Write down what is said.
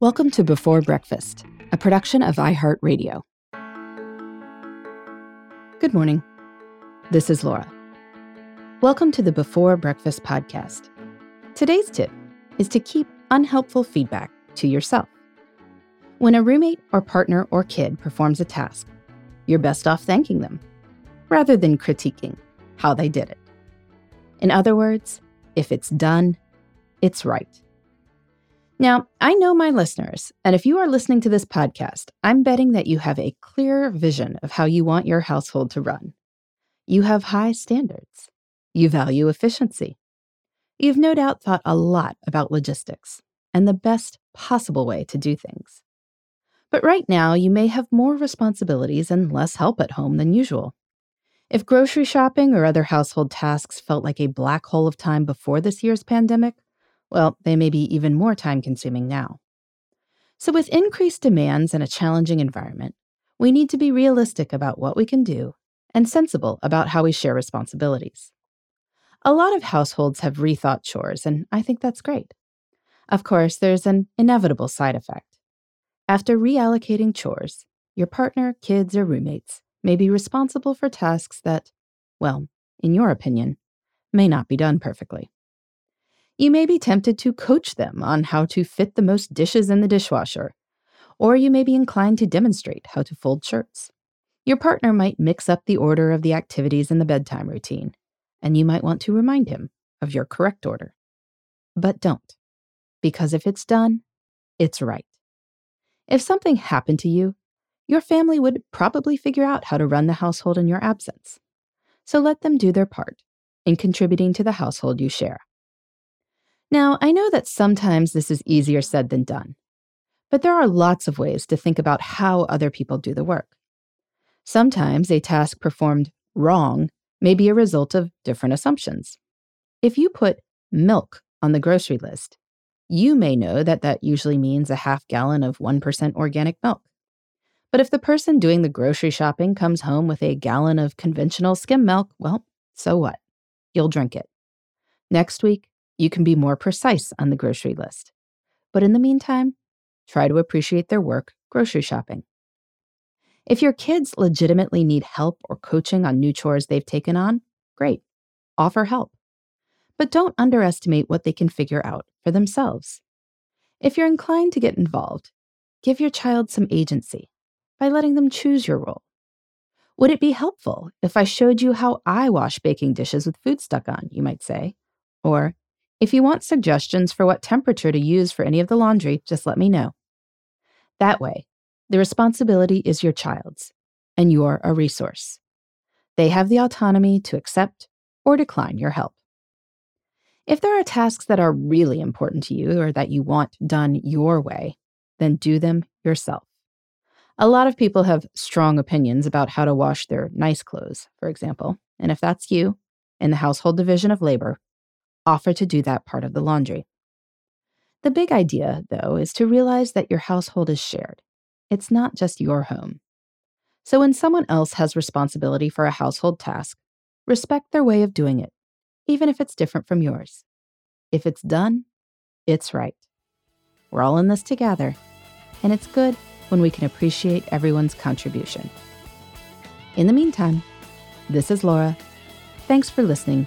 Welcome to Before Breakfast, a production of iHeartRadio. Good morning. This is Laura. Welcome to the Before Breakfast podcast. Today's tip is to keep unhelpful feedback to yourself. When a roommate or partner or kid performs a task, you're best off thanking them rather than critiquing how they did it. In other words, if it's done, it's right. Now, I know my listeners, and if you are listening to this podcast, I'm betting that you have a clear vision of how you want your household to run. You have high standards. You value efficiency. You've no doubt thought a lot about logistics and the best possible way to do things. But right now, you may have more responsibilities and less help at home than usual. If grocery shopping or other household tasks felt like a black hole of time before this year's pandemic, well, they may be even more time consuming now. So, with increased demands and a challenging environment, we need to be realistic about what we can do and sensible about how we share responsibilities. A lot of households have rethought chores, and I think that's great. Of course, there's an inevitable side effect. After reallocating chores, your partner, kids, or roommates may be responsible for tasks that, well, in your opinion, may not be done perfectly. You may be tempted to coach them on how to fit the most dishes in the dishwasher, or you may be inclined to demonstrate how to fold shirts. Your partner might mix up the order of the activities in the bedtime routine, and you might want to remind him of your correct order. But don't, because if it's done, it's right. If something happened to you, your family would probably figure out how to run the household in your absence. So let them do their part in contributing to the household you share. Now, I know that sometimes this is easier said than done, but there are lots of ways to think about how other people do the work. Sometimes a task performed wrong may be a result of different assumptions. If you put milk on the grocery list, you may know that that usually means a half gallon of 1% organic milk. But if the person doing the grocery shopping comes home with a gallon of conventional skim milk, well, so what? You'll drink it. Next week, you can be more precise on the grocery list. But in the meantime, try to appreciate their work grocery shopping. If your kids legitimately need help or coaching on new chores they've taken on, great, offer help. But don't underestimate what they can figure out for themselves. If you're inclined to get involved, give your child some agency by letting them choose your role. Would it be helpful if I showed you how I wash baking dishes with food stuck on, you might say? Or, if you want suggestions for what temperature to use for any of the laundry, just let me know. That way, the responsibility is your child's, and you're a resource. They have the autonomy to accept or decline your help. If there are tasks that are really important to you or that you want done your way, then do them yourself. A lot of people have strong opinions about how to wash their nice clothes, for example, and if that's you, in the household division of labor, offer to do that part of the laundry. The big idea, though, is to realize that your household is shared. It's not just your home. So when someone else has responsibility for a household task, respect their way of doing it, even if it's different from yours. If it's done, it's right. We're all in this together, and it's good when we can appreciate everyone's contribution. In the meantime, this is Laura. Thanks for listening